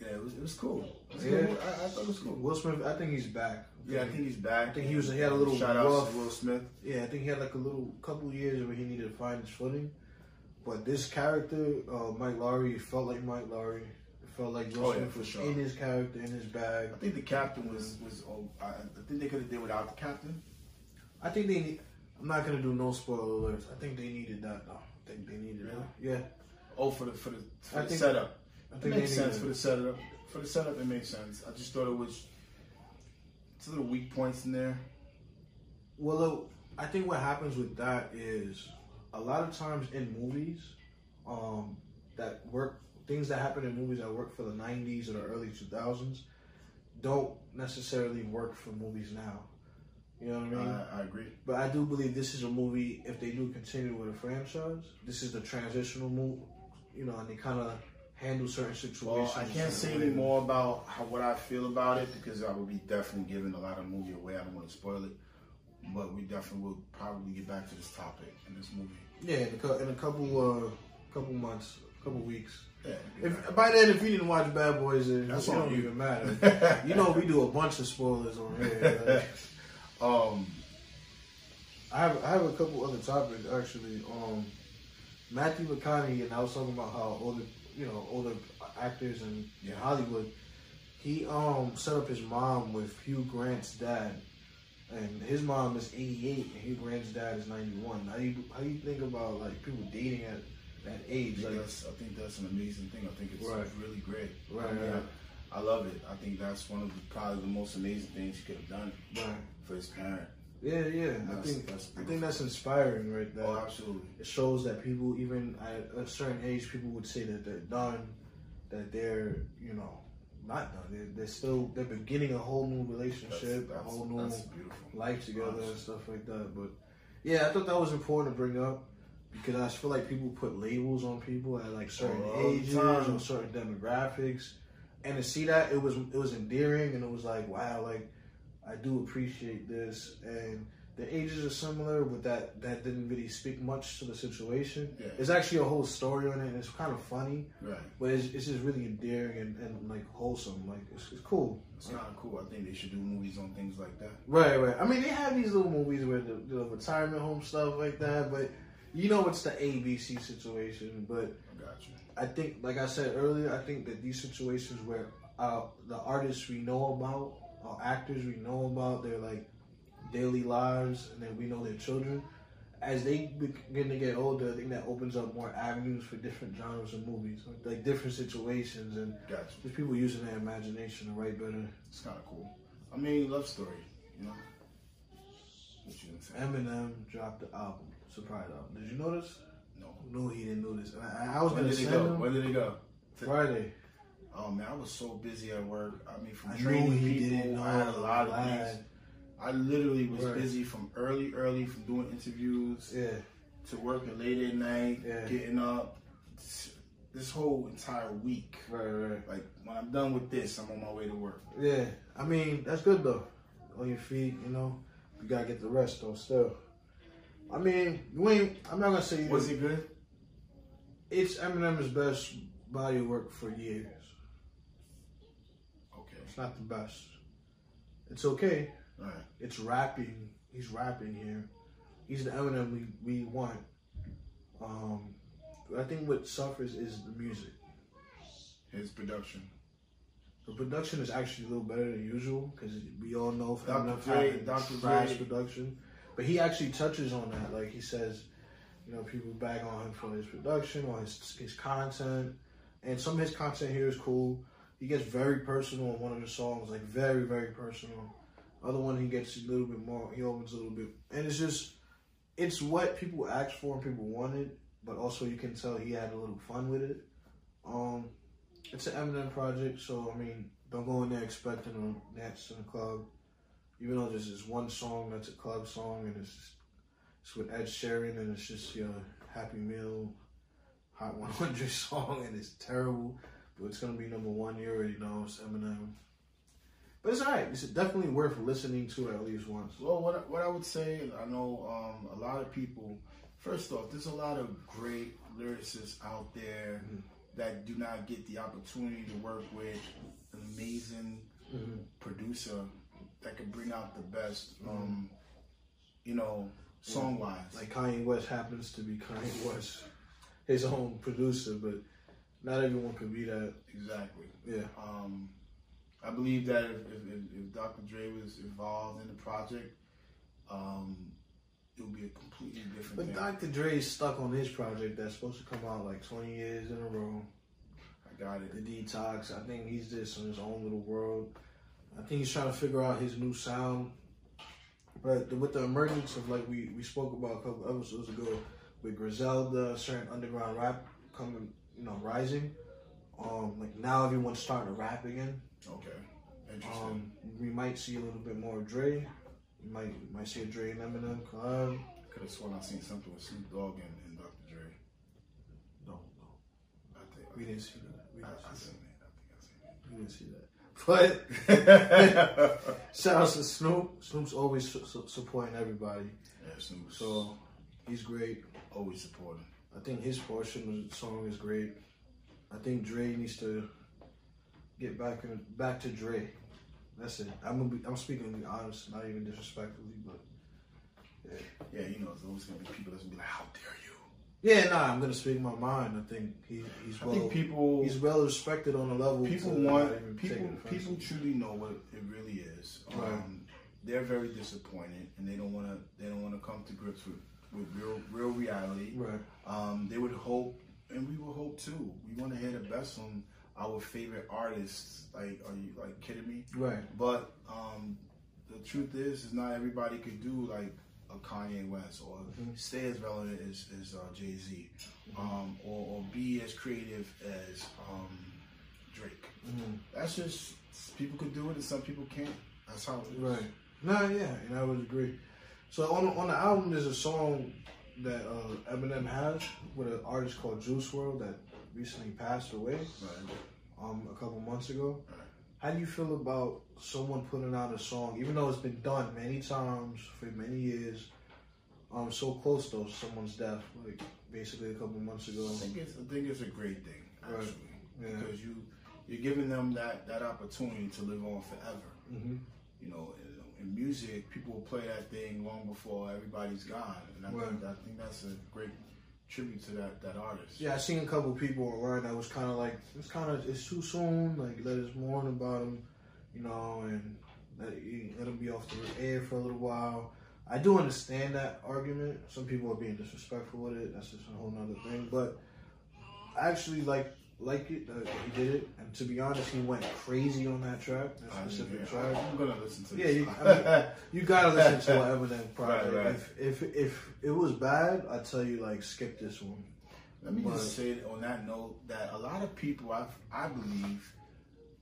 Yeah, it was it was cool. It was Yeah. good. I, I thought it was cool. Will Smith. I think he's back. Yeah, I think he's back. I think he was- he had a little shout out to Will Smith. Yeah, I think he had like a little couple years where he needed to find his footing. But this character, uh, Mike Lowrey, felt like Mike Lowrey. It felt like Will Oh, yeah, Smith for was sure. in his character, in his bag. I think the captain was was. Oh, I, I think they could have did without the captain. I think they need. I'm not gonna do no spoiler alerts. I think they needed that though. I think they needed Really? that. Yeah, Oh, for the for the, for I the think- setup. I It makes sense for the setup. For the setup, it makes sense. I just thought it was. It's a little weak points in there. Well, look, I think what happens with that is a lot of times in movies, um, that work things that happen in movies that work for the '90s or the early 2000s don't necessarily work for movies now. You know what I mean? I, I agree. but I do believe this is a movie. If they do continue with a franchise, this is the transitional move. You know, and they kind of handle certain situations. Well, I can't say any more about how what I feel about it because I would be definitely giving a lot of movie away. I don't want to spoil it. but we definitely will probably get back to this topic in this movie. Yeah, in a, cou- in a couple uh, couple months, couple weeks. Yeah. If by then, if you didn't watch Bad Boys, it don't you. even matter. you know, we do a bunch of spoilers on here. like- um, I have I have a couple other topics actually. Um, Matthew McConaughey and I was talking about how older you know older actors in, Yeah. Hollywood. He um set up his mom with Hugh Grant's dad, and his mom is eighty eight, and Hugh Grant's dad is ninety one. How you how you think about like people dating at that I age? think, Like that's, I think that's an amazing thing. I think it's Right. really great. Right, I, mean, right. I, I love it. I think that's one of the, probably the most amazing things he could have done right. for his parent. Yeah, yeah. I think that's I think that's inspiring, right? That Oh, absolutely. it shows that people, even at a certain age, people would say that they're done, that they're, you know, not done. They're, they're still, they're beginning a whole new That's, relationship, a whole new life together and stuff like that. But yeah, I thought that was important to bring up because I feel like people put labels on people at like certain the ages or certain demographics, and to see that it was it was endearing and it was like wow, like I do appreciate this and. The ages are similar, but that that didn't really speak much to the situation. Yeah. There's actually a whole story on it, and it's kind of funny, Right. but it's, it's just really endearing and, and like wholesome. Like it's, it's cool. It's kind of cool. I think they should do movies on things like that. Right, right. I mean, they have these little movies where the, the retirement home stuff like that, but you know it's the ABC situation. But I got you. I think, like I said earlier, I think that these situations where uh, the artists we know about, actors we know about, their like daily lives, and then we know their children. As they begin to get older, I think that opens up more avenues for different genres of movies, like, like different situations, and Got you. just people using their imagination to write better. It's kind of cool. I mean, love story. You know. What you say? Eminem dropped the album, surprise album. Did you notice? No. No, he didn't notice. And I, I was When gonna did it send go? him When did it go? Friday. Oh man, I was so busy at work. I mean, from I training people, didn't know. I had a lot of things. I literally was Right. busy from early, early, from doing interviews Yeah, to working late at night, Yeah. getting up. This- This whole entire week. right, right. Like when I'm done with this, I'm on my way to work. Yeah, I mean that's good though. On your feet, you know. You gotta get the rest though. Still, I mean, you ain't. I'm not gonna say Was it good? it's Eminem's best body work for years. Not the best. It's okay. Right. It's rapping. He's rapping here. He's the Eminem we, we want. Um, I think what suffers is the music. His production. The production is actually a little better than usual because we all know Dr. Dre- Dr. trash Dre. production, but he actually touches on that. Like he says, you know, people bag on him for his production or his his content, and some of his content here is cool. He gets very personal in one of the songs, like very very personal. Other one he gets a little bit more. He opens a little bit, and it's just it's what people asked for and people wanted, but also you can tell he had a little fun with it. Um, it's an Eminem project, so I mean, don't go in there expecting a dance in a club. Even though there's this one song that's a club song, and it's just, it's with Ed Sheeran, and it's just your Happy Meal Hot 100 song, and it's terrible, but it's gonna be number one. You already know it's Eminem. But it's alright. It's definitely worth listening to at least once. Well, what I- what I would say, I know um, a lot of people. First off, there's a lot of great lyricists out there Mhm. that do not get the opportunity to work with an amazing Mhm. producer that can bring out the best, um, you know, song wise. Like Kanye West happens to be Kanye West, his own producer, but not everyone can be that. exactly. Yeah. Um, I believe that if, if, if- Dr. Dre was involved in the project, um, it would be a completely different But thing. Dr. Dre's stuck on his project that's supposed to come out like 20 years in a row. I got it. The Detox. I think he's just in his own little world. I think he's trying to figure out his new sound. But the, with the emergence of like we, we spoke about a couple episodes ago with Griselda, certain underground rap coming, you know, rising. Um, like now everyone's starting to rap again. Okay. Interesting. Um, we might see a little bit more of Dre. We might might see a Dre and Eminem collab. Could have sworn I seen something with Snoop Dogg and, and Dr. Dre. No, no, I think we didn't see that. We didn't I see seen that. I think I seen it. We didn't see that. But shout out to Snoop. Snoop's always su- su- supporting everybody. Yeah, Snoop. So he's great. always supporting. I think his portion of the song is great. I think Dre needs to get back in, back to Dre. That's it. I'm gonna be, I'm speaking to be honest, not even disrespectfully, but Yeah, Yeah, you know, there's always gonna be people that's gonna be like, "How dare you?" yeah, nah, I'm gonna speak my mind. I think he, he's I well think people he's well respected on a level. people want people take it offensive. people truly know what it really is. Um, Right. They're very disappointed, and they don't want to they don't want to come to grips with with real real reality. right, Um, they would hope, and we would hope too. We want to hear the best from our favorite artists. Like, are you like kidding me? right, But um, the truth is, is not everybody could do like a Kanye West or Mhm. stay as relevant as, as uh, Jay Z, um, or, or be as creative as um, Drake. Mhm. That's just people could do it, and some people can't. That's how it is. right. Nah, yeah, and I would agree. So on on the album, there's a song that uh, Eminem has with an artist called Juice WRLD that recently passed away. Right. um, a couple months ago. Right. How do you feel about someone putting out a song, even though it's been done many times for many years, um, so close though to someone's death, like basically a couple months ago? I think it's I think it's a great thing Right. actually Yeah. because you you're giving them that that opportunity to live on forever. hmm you know, in, music, people will play that thing long before everybody's gone, and I think I think that's a great tribute to that that artist. Yeah, I seen a couple people online that was kind of like, it's kind of it's too soon. Like let us mourn about him, you know, and let, let him be off the air for a little while. I do understand that argument. Some people are being disrespectful with it. That's just a whole nother thing. But actually like like it. Uh, he did it, and to be honest, he went crazy on that track, that I, specific yeah, track. I'm gonna listen to it. Yeah, this. you, I mean, you gotta listen to an Eminem project. Right, right. If, if if it was bad, I'd tell you like skip this one. Let me But- just say on that note that a lot of people, I I believe,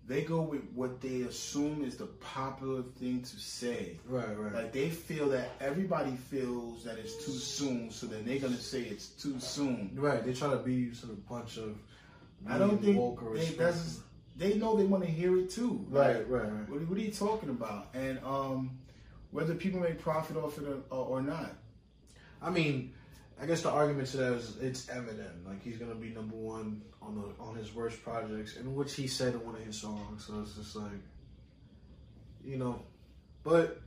they go with what they assume is the popular thing to say. Right, right. Like they feel that everybody feels that it's too soon, so then they're gonna say it's too soon. Right, they try to be sort of the punch of. I don't think woke or they, respectful. that's they know they want to hear it too. right, Like, right, right. What, what are you talking about? And um, whether people make profit off it or, or, or not. I mean, I guess the argument to that is it's Eminem. Like he's gonna be number one on the on his worst projects, in which he said in one of his songs. So it's just like, you know, but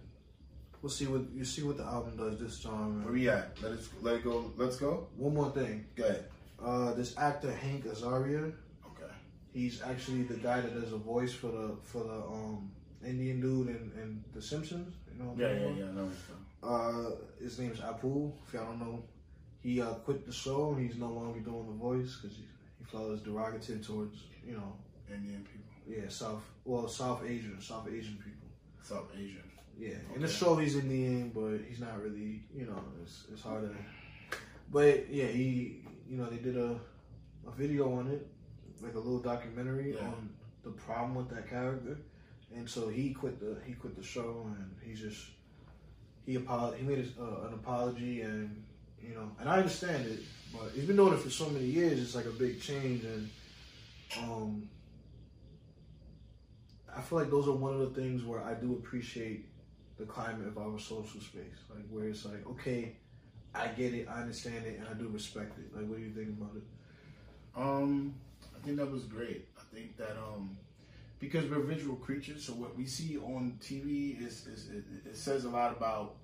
we'll see what you see what the album does this time. Where we at? Let us let it go. Let's go. One more thing, Go ahead. Uh, this actor Hank Azaria, Okay. he's actually the guy that does a voice for the for the um Indian dude in, in The Simpsons. You know? Yeah, yeah, yeah. Know what Uh, his name's Apu. If y'all don't know, he uh, quit the show. and He's no longer doing the voice because he, he felt as derogative towards you know. Indian people, yeah South well South Asian South Asian people. South Asian. Yeah, in the show he's Indian, but he's not really you know it's it's hard to. But yeah, he you know they did a a video on it, like a little documentary Yeah. on the problem with that character, and so he quit the he quit the show and he just he apolog- he made his, uh, an apology and you know and I understand it, but he's been doing it for so many years. It's like a big change and um. I feel like those are one of the things where I do appreciate the climate of our social space. Like where it's like, okay, I get it, I understand it, and I do respect it. Like, what do you think about it? Um, I think that was great. I think that um, because we're visual creatures, so what we see on TV is, is it, it says a lot about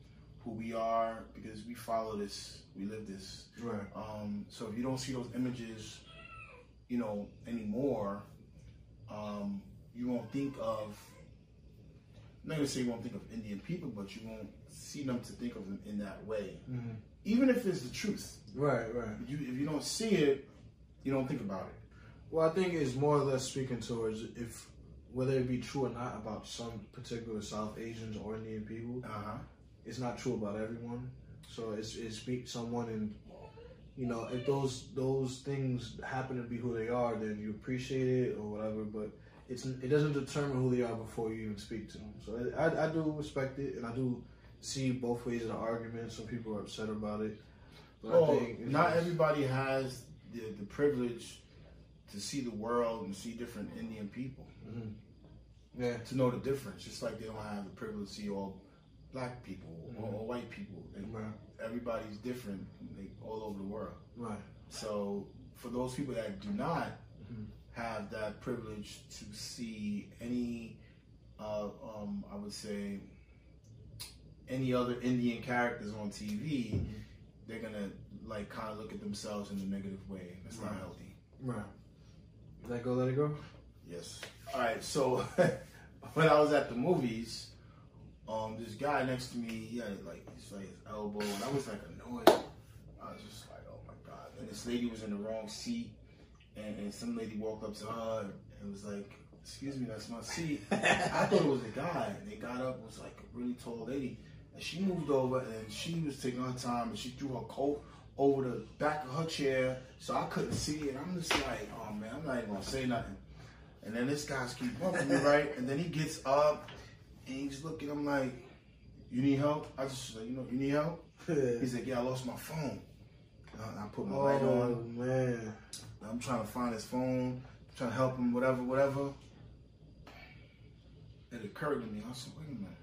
who we are because we follow this, we live this. Right. Um, so if you don't see those images, you know, anymore, um, you won't think of. I'm not gonna say you won't think of Indian people, but you won't see them to think of them in that way, Mm-hmm. Even if it's the truth. Right. Right. If you if you don't see it, you don't think about it. Well, I think it's more or less speaking towards if whether it be true or not about some particular South Asians or Indian people. Uh huh. It's not true about everyone. So it's it's speak someone and you know if those those things happen to be who they are, then you appreciate it or whatever. But it's it doesn't determine who they are before you even speak to them. So I, I do respect it and I do see both ways of the argument. Some people are upset about it. But I Well, think not everybody has the, the privilege to see the world and see different Indian people. Mhm. Yeah. to know the difference. Just like they don't have the privilege to see all black people or, or white people. Right. everybody's different like, all over the world. Right. So for those people that do not Mhm. have that privilege to see any, uh, um, I would say, any other Indian characters on TV, Mhm. they're gonna like kind of look at themselves in a negative way. That's not healthy. Right. Let go, let it go. Yes. All right. So when I was at the movies, um, this guy next to me, he had like his like his elbow, and I was like annoyed. I was just like, oh my god. And this lady was in the wrong seat, and, and some lady walked up to her and was like, "Excuse me, that's my seat." I thought it was a guy, and they got up. It was like a really tall lady, and she moved over, and she was taking her time, and she threw her coat over the back of her chair, so I couldn't see it. I'm just like, oh man, I'm not even gonna say nothing. And then this guy's keep bumping me, right? And then he gets up and he's looking. I'm like, you need help? I just like, you know, you need help? He's like, yeah, I lost my phone. And I, put my light oh on. man. I'm trying to find his phone, I'm trying to help him, whatever, whatever. It occurred to me. I said, wait a minute.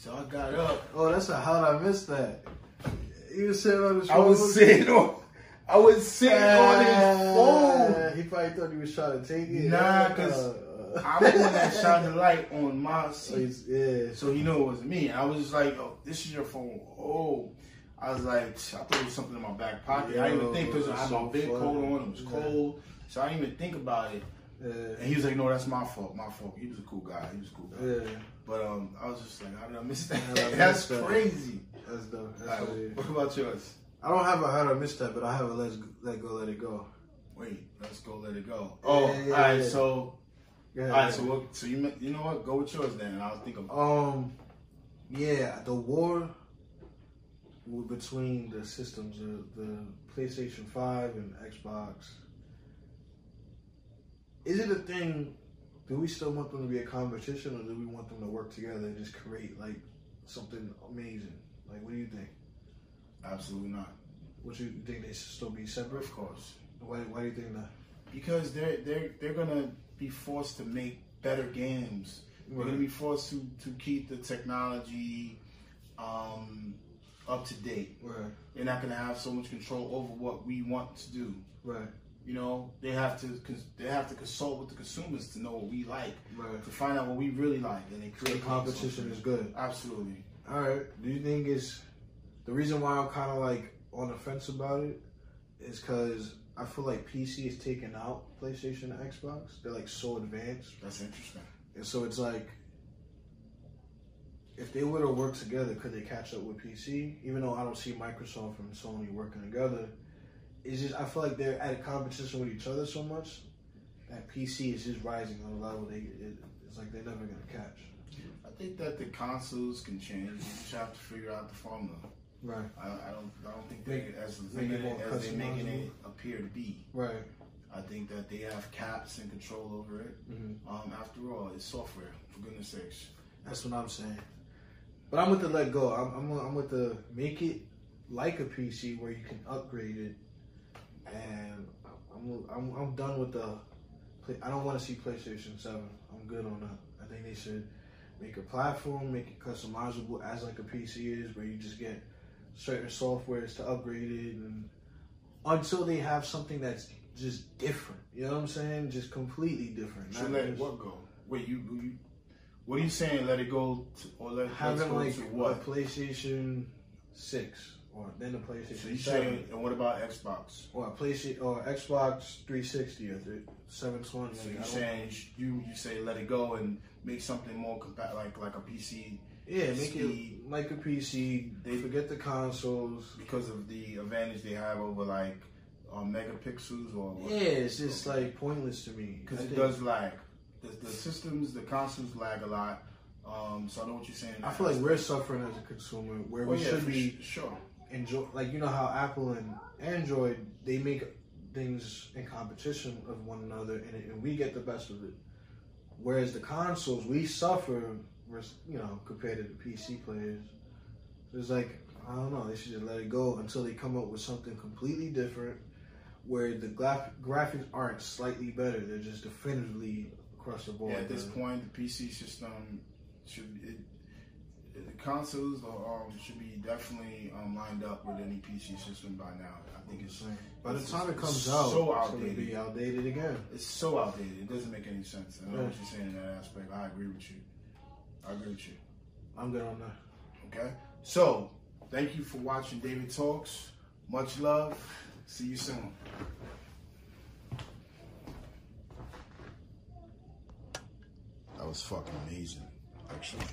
So I got up. Oh, that's a how'd I miss that? You was sitting on the I was sitting on. I was sitting on his phone. He probably thought he was trying to take it. Nah, 'cause Uh, I'm the one that shined the light on my oh, seat. he's- yeah. So he knew it was me. I was just like, oh, this is your phone. Oh. I was like, I thought it was something in my back pocket. I didn't even think because I had my so big coat on. It was Yeah. cold. So I didn't even think about it. Yeah. And he was like, no, that's my fault. My fault. He was a cool guy. He was a cool guy. Yeah. But um, I was just like, how I miss that? How that's crazy. That's dope. That's right, what about yours? I don't have a how'd I miss that, but I have a let's let go, let it go. Wait, let's go. Let it go. Oh, Yeah, yeah, all right. yeah. So, all right. So, what, so you you know what? Go with yours then, and I'll think of. Um, yeah, the war between the systems, the, the PlayStation Five and Xbox. Is it a thing? Do we still want them to be a competition, or do we want them to work together and just create like something amazing? Like, what do you think? Absolutely not. What you you think they should still be separate? Of course. Why? Why do you think that? because they're they're they're gonna be forced to make better games. They're gonna be forced to to keep the technology um, up to date. Right. They're not gonna have so much control over what we want to do. Right. You know, they have to they have to consult with the consumers to know what we like, Right. to find out what we really like, and they So the create competition is good. Absolutely. All right. Do you think it's the reason why I'm kind of like on the fence about it is because I feel like PC is taking out PlayStation and Xbox. They're like so advanced, That's interesting. and so it's like if they were to work together, could they catch up with PC? Even though I don't see Microsoft and Sony working together, it's just I feel like they're at a competition with each other so much that PC is just rising on a level they it, it's like they're never gonna catch. I think that the consoles can change. You just have to figure out the formula. Right. I, I don't I don't think they as limited as they're making it appear to be. Right. I think that they have caps and control over it. hmm Um, after all, it's software. For goodness sakes. That's what I'm saying. But I'm with the let go. I'm I'm, I'm with the make it like a PC where you can upgrade it, and I'm I'm, I'm done with the. play- I don't want to see PlayStation Seven. I'm good on that. I think they should make a platform, make it customizable as like a PC is, where you just get certain softwares to upgrade it, and until they have something that's just different. You know what I'm saying? Just completely different. Not let just- what go? Wait, you, you what are you saying? Let it go to, or let having like to a what? PlayStation Six or then the PlayStation So you saying? And what about Xbox? or PlayStation or Xbox 360 or th- 720. So you saying you you say let it go and make something more compa- like like a PC yeah, make speed. it like a PC. They- forget the consoles. because of the advantage they have over like um, megapixels or Yeah, it's just like pointless to me because it think- does lag. The, the systems, the consoles lag a lot. Um, so I know what you're saying. I feel like we're suffering as a consumer where Well, we yeah, should be sure. Enjoy. Like you know how Apple and Android they make things in competition of one another, and, and we get the best of it. Whereas the consoles, we suffer, you know, compared to the PC players. It's like I don't know. They should just let it go until they come up with something completely different, where the graph- graphics aren't slightly better. They're just definitively across the board. Yeah, at this point, the PC system um, should it, the consoles are, um, should be definitely um, lined up with any PC system by now. I think it's By the time it comes so out, gonna outdated. be outdated again. it's so outdated. It doesn't make any sense. I know Yeah. what you're saying in that aspect. I agree with you. I agree with you. I'm good on that. Okay. So, thank you for watching David Talks. Much love. See you soon. That was fucking amazing. Actually.